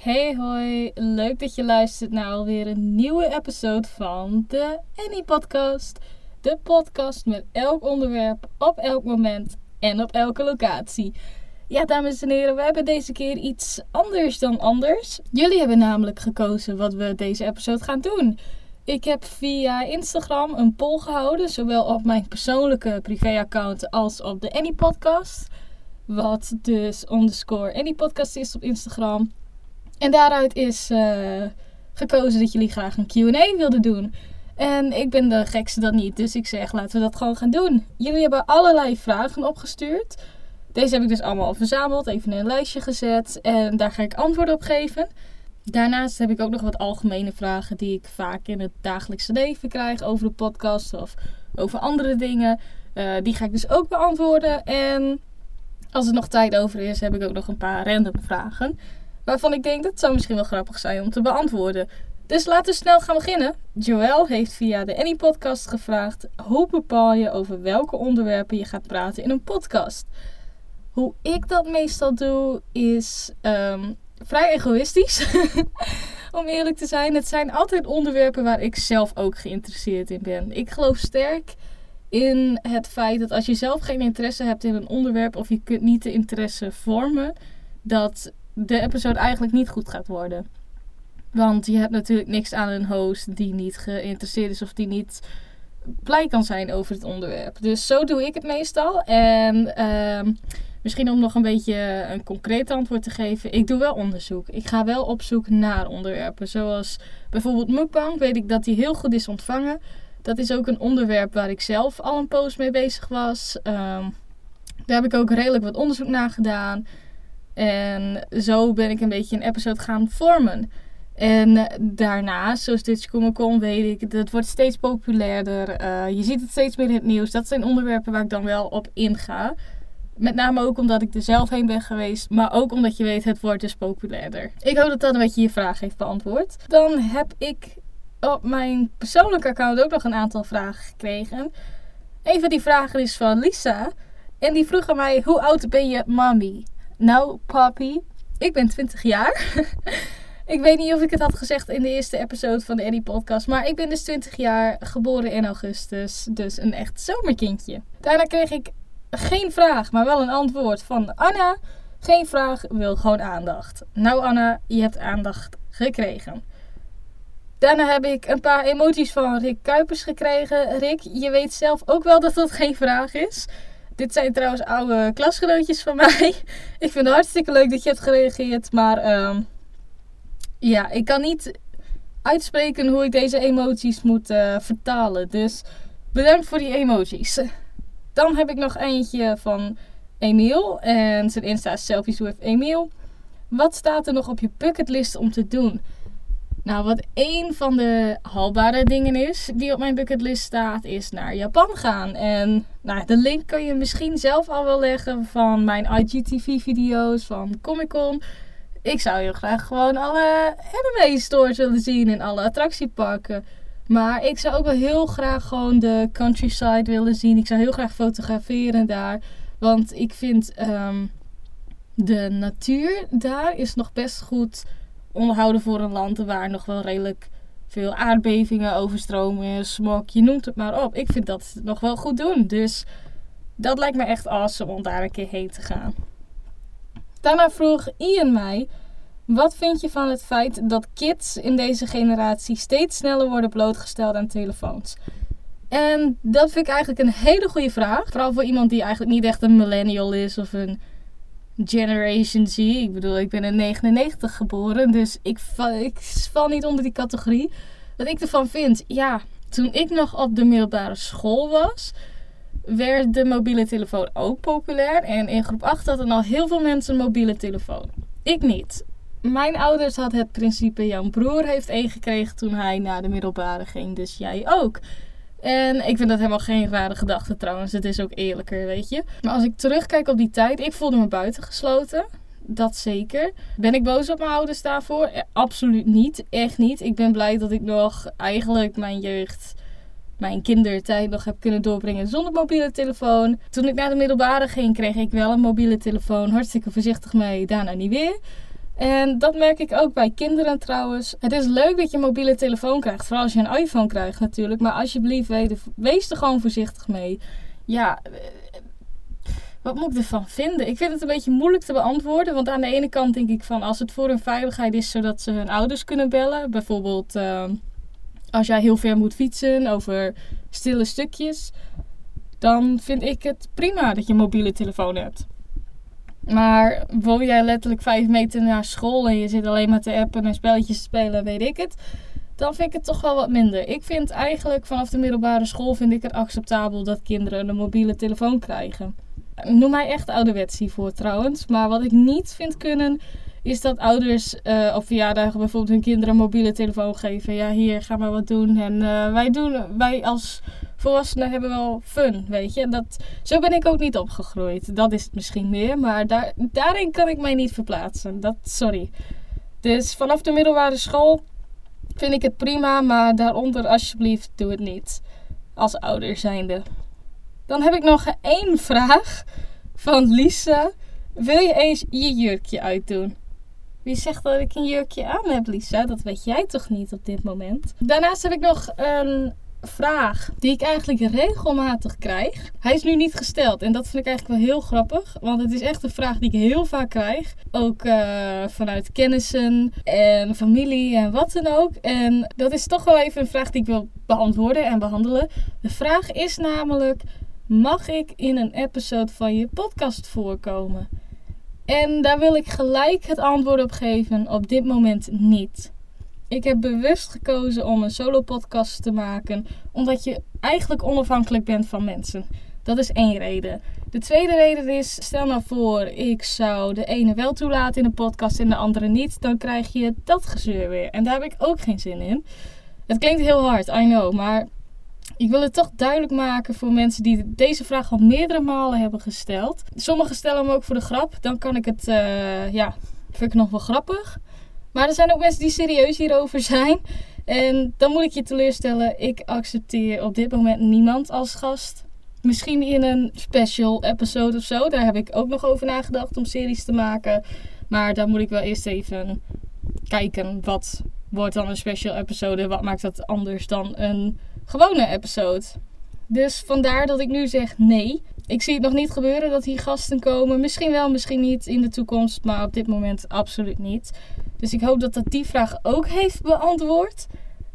Hey hoi, leuk dat je luistert naar alweer een nieuwe episode van de Annie Podcast. De podcast met elk onderwerp, op elk moment en op elke locatie. Ja, dames en heren, we hebben deze keer iets anders dan anders. Jullie hebben namelijk gekozen wat we deze episode gaan doen. Ik heb via Instagram een poll gehouden, zowel op mijn persoonlijke privéaccount als op de Annie Podcast. Wat dus underscore Annie Podcast is op Instagram. En daaruit is uh, gekozen dat jullie graag een QA wilden doen. En ik ben de gekste dat niet, dus ik zeg laten we dat gewoon gaan doen. Jullie hebben allerlei vragen opgestuurd. Deze heb ik dus allemaal verzameld, even in een lijstje gezet en daar ga ik antwoorden op geven. Daarnaast heb ik ook nog wat algemene vragen die ik vaak in het dagelijkse leven krijg over de podcast of over andere dingen. Uh, die ga ik dus ook beantwoorden. En als er nog tijd over is, heb ik ook nog een paar random vragen. Waarvan ik denk dat zou misschien wel grappig zijn om te beantwoorden. Dus laten we snel gaan beginnen. Joël heeft via de Annie Podcast gevraagd: hoe bepaal je over welke onderwerpen je gaat praten in een podcast? Hoe ik dat meestal doe is um, vrij egoïstisch. Om eerlijk te zijn, het zijn altijd onderwerpen waar ik zelf ook geïnteresseerd in ben. Ik geloof sterk in het feit dat als je zelf geen interesse hebt in een onderwerp of je kunt niet de interesse vormen, dat de episode eigenlijk niet goed gaat worden. Want je hebt natuurlijk niks aan een host die niet geïnteresseerd is of die niet blij kan zijn over het onderwerp. Dus zo doe ik het meestal. En uh, misschien om nog een beetje een concreet antwoord te geven. Ik doe wel onderzoek. Ik ga wel op zoek naar onderwerpen. Zoals bijvoorbeeld mukbang. Weet ik dat die heel goed is ontvangen. Dat is ook een onderwerp waar ik zelf al een post mee bezig was. Um, daar heb ik ook redelijk wat onderzoek naar gedaan. En zo ben ik een beetje een episode gaan vormen. En daarnaast, zoals dit Kom weet ik, dat wordt steeds populairder. Uh, je ziet het steeds meer in het nieuws. Dat zijn onderwerpen waar ik dan wel op inga. Met name ook omdat ik er zelf heen ben geweest. Maar ook omdat je weet, het wordt dus populairder. Ik hoop dat dat een beetje je vraag heeft beantwoord. Dan heb ik op mijn persoonlijke account ook nog een aantal vragen gekregen. Een van die vragen is van Lisa. En die vroeg aan mij, hoe oud ben je, mami? Nou, papi, ik ben 20 jaar. ik weet niet of ik het had gezegd in de eerste episode van de Eddie podcast. Maar ik ben dus 20 jaar, geboren in augustus. Dus een echt zomerkindje. Daarna kreeg ik geen vraag, maar wel een antwoord van Anna. Geen vraag, wil gewoon aandacht. Nou Anna, je hebt aandacht gekregen. Daarna heb ik een paar emoties van Rick Kuipers gekregen. Rick, je weet zelf ook wel dat dat geen vraag is. Dit zijn trouwens oude klasgenootjes van mij. ik vind het hartstikke leuk dat je hebt gereageerd. Maar um, ja, ik kan niet uitspreken hoe ik deze emoties moet uh, vertalen. Dus bedankt voor die emoties. Dan heb ik nog eentje van Emiel. En zijn Insta Selfies with Emiel. Wat staat er nog op je bucketlist om te doen? Nou, wat één van de haalbare dingen is die op mijn bucketlist staat, is naar Japan gaan. En nou, de link kan je misschien zelf al wel leggen van mijn IGTV-video's, van Comic Con. Ik zou heel graag gewoon alle anime-stores willen zien en alle attractieparken. Maar ik zou ook wel heel graag gewoon de countryside willen zien. Ik zou heel graag fotograferen daar. Want ik vind um, de natuur daar is nog best goed onderhouden voor een land waar nog wel redelijk veel aardbevingen, overstromingen, smog, je noemt het maar op. Ik vind dat nog wel goed doen. Dus dat lijkt me echt awesome om daar een keer heen te gaan. Daarna vroeg Ian mij: wat vind je van het feit dat kids in deze generatie steeds sneller worden blootgesteld aan telefoons? En dat vind ik eigenlijk een hele goede vraag. Vooral voor iemand die eigenlijk niet echt een millennial is of een Generation Z. Ik bedoel, ik ben in 99 geboren, dus ik val, ik val niet onder die categorie. Wat ik ervan vind, ja, toen ik nog op de middelbare school was, werd de mobiele telefoon ook populair. En in groep 8 hadden al heel veel mensen een mobiele telefoon. Ik niet. Mijn ouders hadden het principe, jouw broer heeft één gekregen toen hij naar de middelbare ging, dus jij ook. En ik vind dat helemaal geen rare gedachte trouwens. Het is ook eerlijker, weet je. Maar als ik terugkijk op die tijd, ik voelde me buitengesloten. Dat zeker. Ben ik boos op mijn ouders daarvoor? Eh, absoluut niet. Echt niet. Ik ben blij dat ik nog eigenlijk mijn jeugd, mijn kindertijd nog heb kunnen doorbrengen zonder mobiele telefoon. Toen ik naar de middelbare ging, kreeg ik wel een mobiele telefoon. Hartstikke voorzichtig mee. Daarna niet weer. En dat merk ik ook bij kinderen trouwens. Het is leuk dat je een mobiele telefoon krijgt, vooral als je een iPhone krijgt natuurlijk. Maar alsjeblieft, wees er gewoon voorzichtig mee. Ja, eh, wat moet ik ervan vinden? Ik vind het een beetje moeilijk te beantwoorden. Want aan de ene kant denk ik van als het voor hun veiligheid is, zodat ze hun ouders kunnen bellen. Bijvoorbeeld uh, als jij heel ver moet fietsen over stille stukjes. Dan vind ik het prima dat je een mobiele telefoon hebt. Maar woon jij letterlijk vijf meter naar school en je zit alleen maar te appen en spelletjes te spelen, weet ik het. Dan vind ik het toch wel wat minder. Ik vind eigenlijk vanaf de middelbare school vind ik het acceptabel dat kinderen een mobiele telefoon krijgen. Noem mij echt ouderwets hiervoor trouwens. Maar wat ik niet vind kunnen, is dat ouders uh, op verjaardagen bijvoorbeeld hun kinderen een mobiele telefoon geven. Ja, hier, ga maar wat doen. En uh, wij doen, wij als volwassenen hebben wel fun, weet je. Dat, zo ben ik ook niet opgegroeid. Dat is het misschien meer, maar daar, daarin kan ik mij niet verplaatsen. Dat, sorry. Dus vanaf de middelbare school vind ik het prima, maar daaronder alsjeblieft doe het niet. Als ouder zijnde. Dan heb ik nog één vraag van Lisa. Wil je eens je jurkje uitdoen? Wie zegt dat ik een jurkje aan heb, Lisa? Dat weet jij toch niet op dit moment? Daarnaast heb ik nog een vraag die ik eigenlijk regelmatig krijg. Hij is nu niet gesteld en dat vind ik eigenlijk wel heel grappig. Want het is echt een vraag die ik heel vaak krijg. Ook uh, vanuit kennissen en familie en wat dan ook. En dat is toch wel even een vraag die ik wil beantwoorden en behandelen. De vraag is namelijk: mag ik in een episode van je podcast voorkomen? En daar wil ik gelijk het antwoord op geven. Op dit moment niet. Ik heb bewust gekozen om een solo podcast te maken, omdat je eigenlijk onafhankelijk bent van mensen. Dat is één reden. De tweede reden is, stel nou voor, ik zou de ene wel toelaten in een podcast en de andere niet, dan krijg je dat gezeur weer. En daar heb ik ook geen zin in. Het klinkt heel hard, I know, maar ik wil het toch duidelijk maken voor mensen die deze vraag al meerdere malen hebben gesteld. Sommigen stellen hem ook voor de grap, dan kan ik het, uh, ja, vind ik nog wel grappig. Maar er zijn ook mensen die serieus hierover zijn. En dan moet ik je teleurstellen. Ik accepteer op dit moment niemand als gast. Misschien in een special episode of zo. Daar heb ik ook nog over nagedacht om series te maken. Maar dan moet ik wel eerst even kijken. Wat wordt dan een special episode? Wat maakt dat anders dan een gewone episode? Dus vandaar dat ik nu zeg nee. Ik zie het nog niet gebeuren dat hier gasten komen. Misschien wel, misschien niet in de toekomst. Maar op dit moment absoluut niet. Dus ik hoop dat dat die vraag ook heeft beantwoord.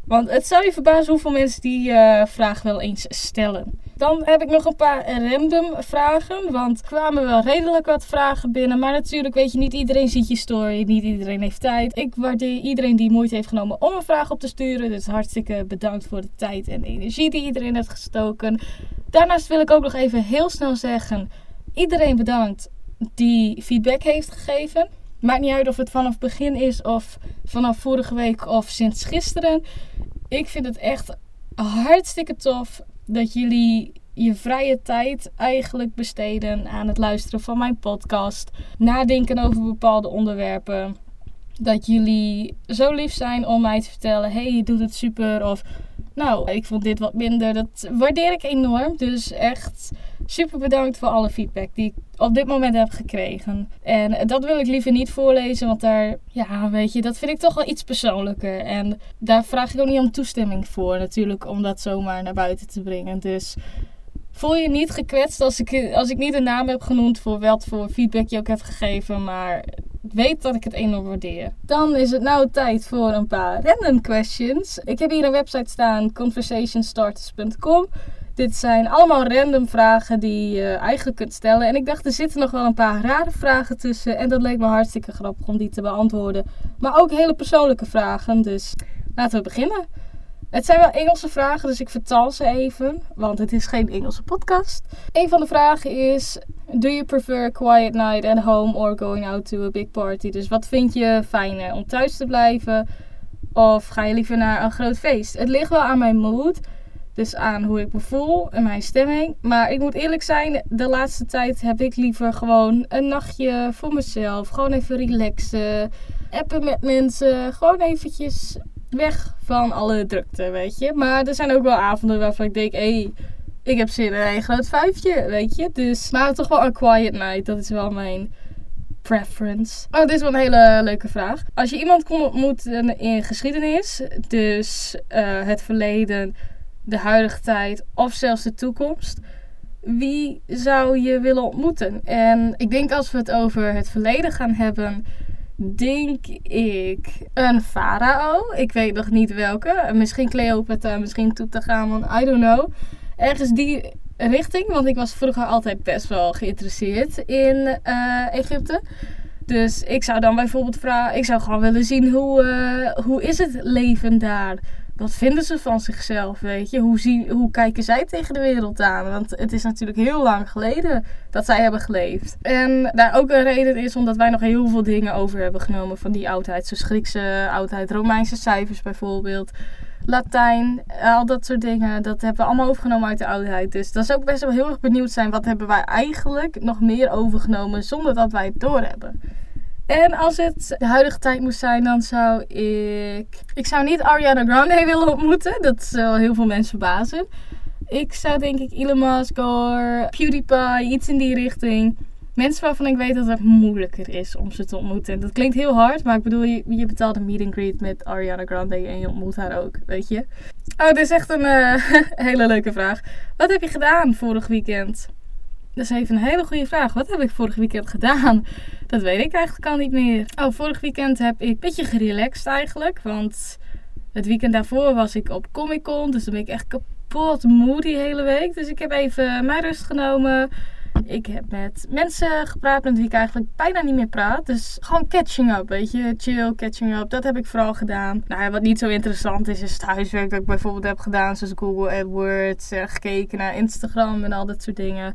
Want het zou je verbazen hoeveel mensen die uh, vraag wel eens stellen. Dan heb ik nog een paar random vragen. Want er kwamen wel redelijk wat vragen binnen. Maar natuurlijk weet je, niet iedereen ziet je story. Niet iedereen heeft tijd. Ik waardeer iedereen die moeite heeft genomen om een vraag op te sturen. Dus hartstikke bedankt voor de tijd en energie die iedereen heeft gestoken. Daarnaast wil ik ook nog even heel snel zeggen. Iedereen bedankt die feedback heeft gegeven. Maakt niet uit of het vanaf begin is of vanaf vorige week of sinds gisteren. Ik vind het echt hartstikke tof dat jullie je vrije tijd eigenlijk besteden aan het luisteren van mijn podcast. Nadenken over bepaalde onderwerpen. Dat jullie zo lief zijn om mij te vertellen: hey, je doet het super. Of nou, ik vond dit wat minder. Dat waardeer ik enorm. Dus echt super bedankt voor alle feedback die ik op dit moment heb gekregen. En dat wil ik liever niet voorlezen, want daar, ja, weet je, dat vind ik toch wel iets persoonlijker. En daar vraag ik ook niet om toestemming voor, natuurlijk, om dat zomaar naar buiten te brengen. Dus voel je niet gekwetst als ik, als ik niet een naam heb genoemd voor wat voor feedback je ook hebt gegeven, maar weet dat ik het enorm waardeer. Dan is het nou tijd voor een paar random questions. Ik heb hier een website staan, conversationstarters.com. Dit zijn allemaal random vragen die je eigenlijk kunt stellen. En ik dacht, er zitten nog wel een paar rare vragen tussen. En dat leek me hartstikke grappig om die te beantwoorden. Maar ook hele persoonlijke vragen. Dus laten we beginnen. Het zijn wel Engelse vragen, dus ik vertaal ze even. Want het is geen Engelse podcast. Een van de vragen is: Do you prefer a quiet night at home or going out to a big party? Dus wat vind je fijner? Om thuis te blijven? Of ga je liever naar een groot feest? Het ligt wel aan mijn mood. Dus aan hoe ik me voel en mijn stemming. Maar ik moet eerlijk zijn, de laatste tijd heb ik liever gewoon een nachtje voor mezelf. Gewoon even relaxen. Appen met mensen. Gewoon eventjes weg van alle drukte, weet je. Maar er zijn ook wel avonden waarvan ik denk, hé, hey, ik heb zin in een groot vijfje, weet je. Dus, maar toch wel een quiet night. Dat is wel mijn preference. Oh, dit is wel een hele leuke vraag. Als je iemand kon ontmoeten in geschiedenis, dus uh, het verleden, de huidige tijd of zelfs de toekomst, wie zou je willen ontmoeten? En ik denk als we het over het verleden gaan hebben, denk ik een farao. Ik weet nog niet welke. Misschien Cleopatra, misschien Tutankhamon, I don't know. Ergens die richting, want ik was vroeger altijd best wel geïnteresseerd in uh, Egypte. Dus ik zou dan bijvoorbeeld vragen, ik zou gewoon willen zien hoe, uh, hoe is het leven daar? Wat vinden ze van zichzelf, weet je? Hoe, zien, hoe kijken zij tegen de wereld aan? Want het is natuurlijk heel lang geleden dat zij hebben geleefd. En daar ook een reden is omdat wij nog heel veel dingen over hebben genomen van die oudheid. Zoals Griekse oudheid, Romeinse cijfers bijvoorbeeld. Latijn, al dat soort dingen. Dat hebben we allemaal overgenomen uit de oudheid. Dus dat is ook best wel heel erg benieuwd zijn. Wat hebben wij eigenlijk nog meer overgenomen zonder dat wij het doorhebben. En als het de huidige tijd moest zijn, dan zou ik... Ik zou niet Ariana Grande willen ontmoeten. Dat zal heel veel mensen verbazen. Ik zou denk ik Elon Musk, or PewDiePie, iets in die richting. Mensen waarvan ik weet dat het moeilijker is om ze te ontmoeten. Dat klinkt heel hard, maar ik bedoel, je, je betaalt een meet and greet met Ariana Grande en je ontmoet haar ook, weet je. Oh, dit is echt een uh, hele leuke vraag. Wat heb je gedaan vorig weekend? Dat is even een hele goede vraag. Wat heb ik vorig weekend gedaan? Dat weet ik eigenlijk al niet meer. Oh, vorig weekend heb ik een beetje gerelaxed eigenlijk. Want het weekend daarvoor was ik op Comic Con. Dus dan ben ik echt kapot moe die hele week. Dus ik heb even mijn rust genomen. Ik heb met mensen gepraat met wie ik eigenlijk bijna niet meer praat. Dus gewoon catching up, weet je. Chill, catching up. Dat heb ik vooral gedaan. Nou wat niet zo interessant is, is het huiswerk dat ik bijvoorbeeld heb gedaan. Zoals Google AdWords, gekeken naar Instagram en al dat soort dingen.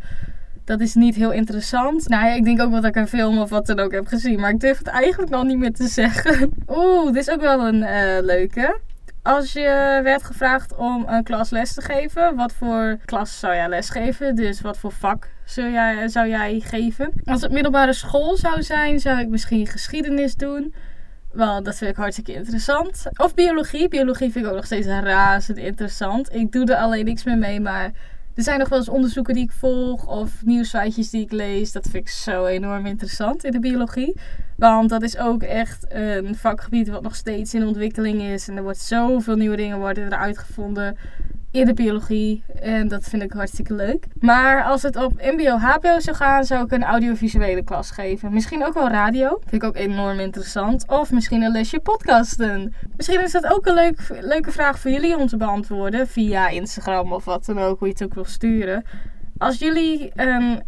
Dat is niet heel interessant. Nou ja, ik denk ook wel dat ik een film of wat dan ook heb gezien. Maar ik durf het eigenlijk nog niet meer te zeggen. Oeh, dit is ook wel een uh, leuke. Als je werd gevraagd om een klas les te geven, wat voor klas zou jij lesgeven? Dus wat voor vak zou jij, zou jij geven? Als het middelbare school zou zijn, zou ik misschien geschiedenis doen. Wel, dat vind ik hartstikke interessant. Of biologie. Biologie vind ik ook nog steeds razend interessant. Ik doe er alleen niks meer mee, maar er zijn nog wel eens onderzoeken die ik volg of nieuwsfeitjes die ik lees. Dat vind ik zo enorm interessant in de biologie. Want dat is ook echt een vakgebied wat nog steeds in ontwikkeling is. En er wordt zoveel nieuwe dingen worden er uitgevonden in de biologie. En dat vind ik hartstikke leuk. Maar als het op MBO, HBO zou gaan, zou ik een audiovisuele klas geven. Misschien ook wel radio. Vind ik ook enorm interessant. Of misschien een lesje podcasten. Misschien is dat ook een leuk, leuke vraag voor jullie om te beantwoorden. Via Instagram of wat dan ook, hoe je het ook wil sturen. Als jullie een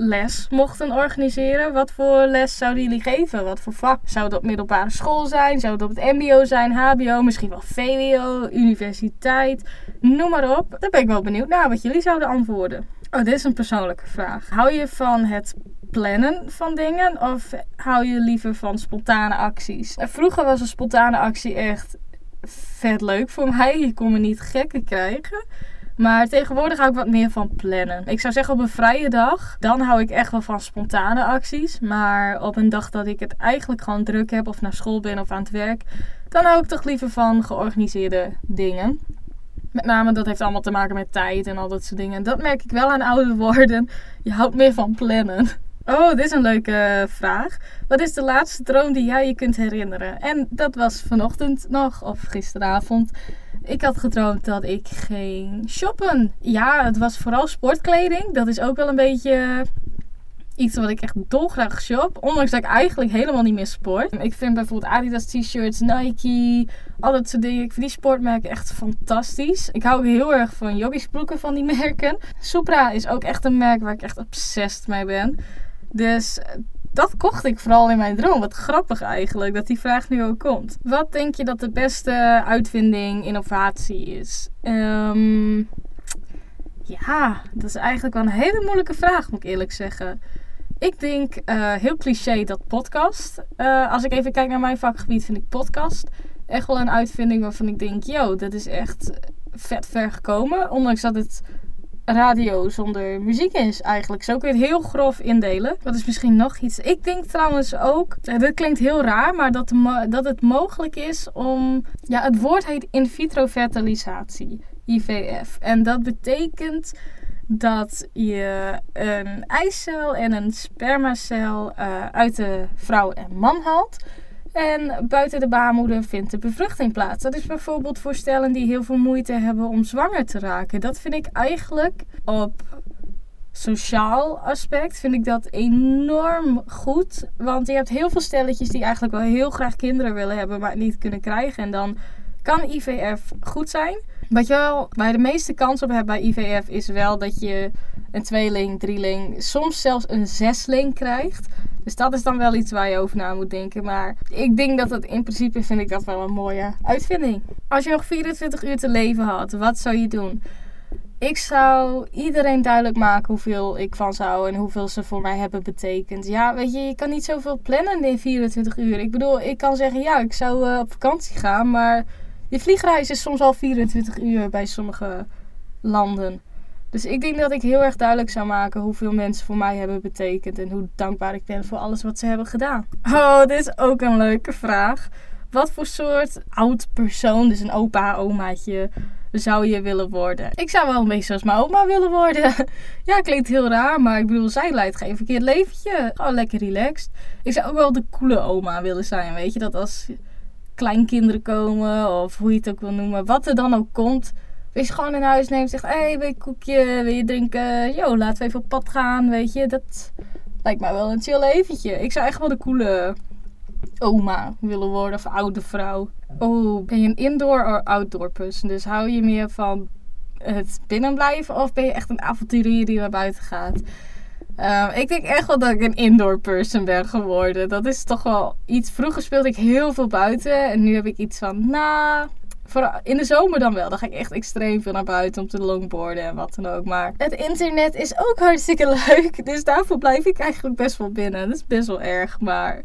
les mochten organiseren, wat voor les zouden jullie geven? Wat voor vak? Zou het op middelbare school zijn? Zou het op het MBO zijn? HBO? Misschien wel VWO? Universiteit? Noem maar op. Daar ben ik wel benieuwd naar wat jullie zouden antwoorden. Oh, dit is een persoonlijke vraag. Hou je van het plannen van dingen of hou je liever van spontane acties? Vroeger was een spontane actie echt vet leuk voor mij. Je kon me niet gekker krijgen. Maar tegenwoordig hou ik wat meer van plannen. Ik zou zeggen op een vrije dag, dan hou ik echt wel van spontane acties. Maar op een dag dat ik het eigenlijk gewoon druk heb of naar school ben of aan het werk, dan hou ik toch liever van georganiseerde dingen. Met name dat heeft allemaal te maken met tijd en al dat soort dingen. Dat merk ik wel aan ouder worden. Je houdt meer van plannen. Oh, dit is een leuke vraag. Wat is de laatste droom die jij je kunt herinneren? En dat was vanochtend nog, of gisteravond. Ik had gedroomd dat ik ging shoppen. Ja, het was vooral sportkleding. Dat is ook wel een beetje iets wat ik echt dolgraag shop. Ondanks dat ik eigenlijk helemaal niet meer sport. Ik vind bijvoorbeeld Adidas t-shirts, Nike, al dat soort dingen. Ik vind die sportmerken echt fantastisch. Ik hou heel erg van joggingsbroeken van die merken. Supra is ook echt een merk waar ik echt obsessed mee ben. Dus dat kocht ik vooral in mijn droom. Wat grappig eigenlijk dat die vraag nu ook komt. Wat denk je dat de beste uitvinding, innovatie is? Um, ja, dat is eigenlijk wel een hele moeilijke vraag, moet ik eerlijk zeggen. Ik denk uh, heel cliché dat podcast. Uh, als ik even kijk naar mijn vakgebied, vind ik podcast echt wel een uitvinding waarvan ik denk: yo, dat is echt vet ver gekomen. Ondanks dat het radio zonder muziek is eigenlijk. Zo kun je het heel grof indelen. Dat is misschien nog iets. Ik denk trouwens ook, eh, dit klinkt heel raar, maar dat, dat het mogelijk is om... Ja, het woord heet in vitro fertilisatie, IVF. En dat betekent dat je een eicel en een spermacel uh, uit de vrouw en man haalt. En buiten de baarmoeder vindt de bevruchting plaats. Dat is bijvoorbeeld voor stellen die heel veel moeite hebben om zwanger te raken. Dat vind ik eigenlijk op sociaal aspect vind ik dat enorm goed. Want je hebt heel veel stelletjes die eigenlijk wel heel graag kinderen willen hebben, maar niet kunnen krijgen. En dan kan IVF goed zijn. Wat je wel bij de meeste kans op hebt bij IVF is wel dat je een tweeling, drieling, soms zelfs een zesling krijgt. Dus dat is dan wel iets waar je over na moet denken. Maar ik denk dat het in principe vind ik dat wel een mooie uitvinding. Als je nog 24 uur te leven had, wat zou je doen? Ik zou iedereen duidelijk maken hoeveel ik van zou en hoeveel ze voor mij hebben betekend. Ja, weet je, je kan niet zoveel plannen in 24 uur. Ik bedoel, ik kan zeggen, ja, ik zou uh, op vakantie gaan, maar je vliegreis is soms al 24 uur bij sommige landen. Dus ik denk dat ik heel erg duidelijk zou maken hoeveel mensen voor mij hebben betekend en hoe dankbaar ik ben voor alles wat ze hebben gedaan. Oh, dit is ook een leuke vraag. Wat voor soort oud persoon, dus een opa, omaatje, zou je willen worden? Ik zou wel een beetje zoals mijn oma willen worden. ja, klinkt heel raar, maar ik bedoel, zij leidt geen verkeerd leventje. Gewoon lekker relaxed. Ik zou ook wel de coole oma willen zijn, weet je. Dat als kleinkinderen komen, of hoe je het ook wil noemen, wat er dan ook komt Wees gewoon in huis neemt zegt: Hé, hey, wil je koekje? Wil je drinken? Yo, laten we even op pad gaan. Weet je, dat lijkt mij wel een chill eventje. Ik zou echt wel de coole oma willen worden of oude vrouw. Oh, ben je een indoor of outdoor person? Dus hou je meer van het binnenblijven of ben je echt een avonturier die naar buiten gaat? Ehm, ik denk echt wel dat ik een indoor person ben geworden. Dat is toch wel iets. Vroeger speelde ik heel veel buiten en nu heb ik iets van, nou, in de zomer dan wel. Dan ga ik echt extreem veel naar buiten om te longboarden en wat dan ook. Maar het internet is ook hartstikke leuk. Dus daarvoor blijf ik eigenlijk best wel binnen. Dat is best wel erg, maar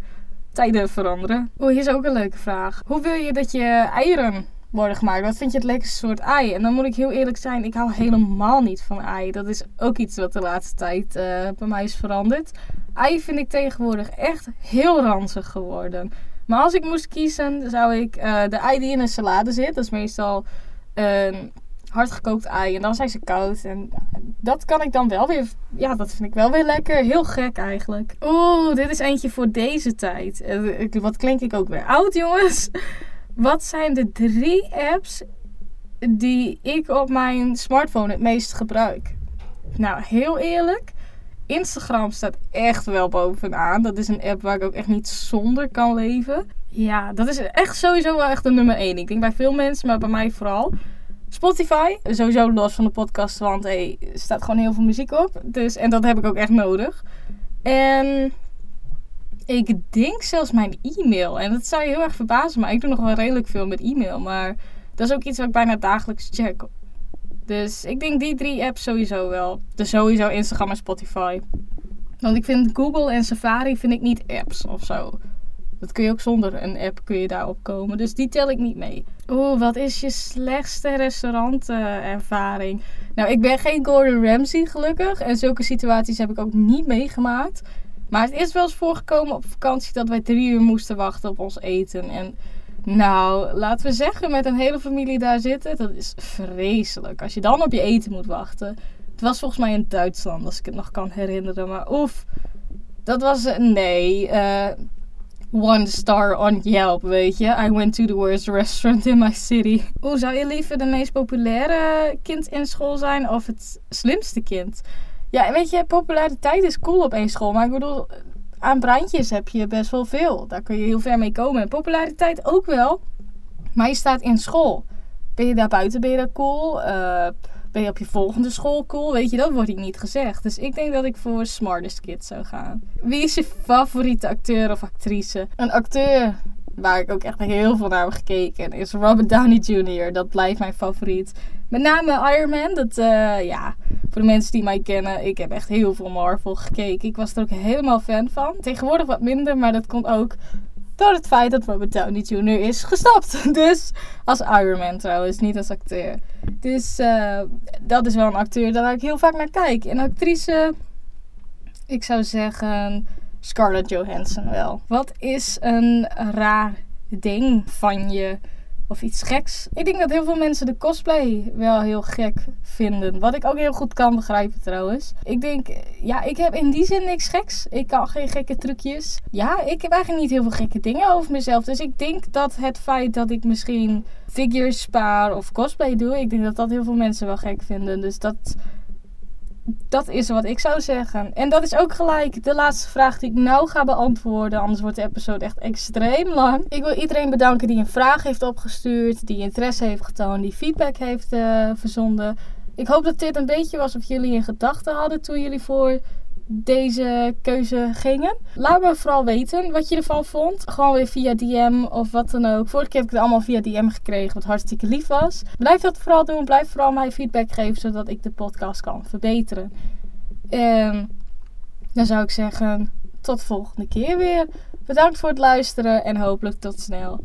tijden veranderen. Oh, hier is ook een leuke vraag. Hoe wil je dat je eieren worden gemaakt? Wat vind je het lekkerste soort ei? En dan moet ik heel eerlijk zijn, ik hou helemaal niet van ei. Dat is ook iets wat de laatste tijd uh, bij mij is veranderd. Ei vind ik tegenwoordig echt heel ranzig geworden. Maar als ik moest kiezen, zou ik uh, de ei die in een salade zit. Dat is meestal een hardgekookt ei. En dan zijn ze koud. En dat kan ik dan wel weer. Ja, dat vind ik wel weer lekker. Heel gek eigenlijk. Oeh, dit is eentje voor deze tijd. Uh, wat klink ik ook weer oud, jongens? Wat zijn de drie apps die ik op mijn smartphone het meest gebruik? Nou, heel eerlijk. Instagram staat echt wel bovenaan. Dat is een app waar ik ook echt niet zonder kan leven. Ja, dat is echt sowieso wel echt de nummer één. Ik denk bij veel mensen, maar bij mij vooral. Spotify, sowieso los van de podcast, want hey, staat gewoon heel veel muziek op. Dus, en dat heb ik ook echt nodig. En ik denk zelfs mijn e-mail. En dat zou je heel erg verbazen, maar ik doe nog wel redelijk veel met e-mail. Maar dat is ook iets wat ik bijna dagelijks check. Dus ik denk die drie apps sowieso wel. Dus sowieso Instagram en Spotify. Want ik vind Google en Safari vind ik niet apps of zo. Dat kun je ook zonder een app kun je daarop komen. Dus die tel ik niet mee. Oeh, wat is je slechtste restaurantervaring? nou, ik ben geen Gordon Ramsay gelukkig. En zulke situaties heb ik ook niet meegemaakt. Maar het is wel eens voorgekomen op vakantie dat wij drie uur moesten wachten op ons eten. En nou, laten we zeggen, met een hele familie daar zitten, dat is vreselijk. Als je dan op je eten moet wachten. Het was volgens mij in Duitsland, als ik het nog kan herinneren. Maar oef, dat was, nee, uh, one star on Yelp, weet je. I went to the worst restaurant in my city. Hoe zou je liever de meest populaire kind in school zijn of het slimste kind? Ja, weet je, populariteit is cool op één school. Maar ik bedoel, aan brandjes heb je best wel veel. Daar kun je heel ver mee komen. En populariteit ook wel. Maar je staat in school. Ben je daar buiten, ben je daar cool? Uh, ben je op je volgende school cool? Weet je, dat wordt niet gezegd. Dus ik denk dat ik voor Smartest Kid zou gaan. Wie is je favoriete acteur of actrice? Een acteur waar ik ook echt heel veel naar heb gekeken is Robert Downey Jr. Dat blijft mijn favoriet. Met name Iron Man. Dat, uh, ja, voor de mensen die mij kennen, ik heb echt heel veel Marvel gekeken. Ik was er ook helemaal fan van. Tegenwoordig wat minder, maar dat komt ook door het feit dat Robert Downey Jr. is gestapt. Dus als Iron Man trouwens, niet als acteur. Dus uh, dat is wel een acteur daar ik heel vaak naar kijk. En actrice, ik zou zeggen Scarlett Johansson wel. Wat is een raar ding van je Of iets geks. Ik denk dat heel veel mensen de cosplay wel heel gek vinden. Wat ik ook heel goed kan begrijpen trouwens. Ik denk, ja, ik heb in die zin niks geks. Ik kan geen gekke trucjes. Ja, ik heb eigenlijk niet heel veel gekke dingen over mezelf. Dus ik denk dat het feit dat ik misschien figures spaar of cosplay doe, ik denk dat dat heel veel mensen wel gek vinden. Dus dat dat is wat ik zou zeggen. En dat is ook gelijk de laatste vraag die ik nou ga beantwoorden. Anders wordt de episode echt extreem lang. Ik wil iedereen bedanken die een vraag heeft opgestuurd. Die interesse heeft getoond. Die feedback heeft uh, verzonden. Ik hoop dat dit een beetje was of jullie in gedachten hadden toen jullie voor deze keuze gingen. Laat me vooral weten wat je ervan vond. Gewoon weer via DM of wat dan ook. Vorige keer heb ik het allemaal via DM gekregen, wat hartstikke lief was. Blijf dat vooral doen. Blijf vooral mij feedback geven, zodat ik de podcast kan verbeteren. En dan zou ik zeggen, tot volgende keer weer. Bedankt voor het luisteren en hopelijk tot snel.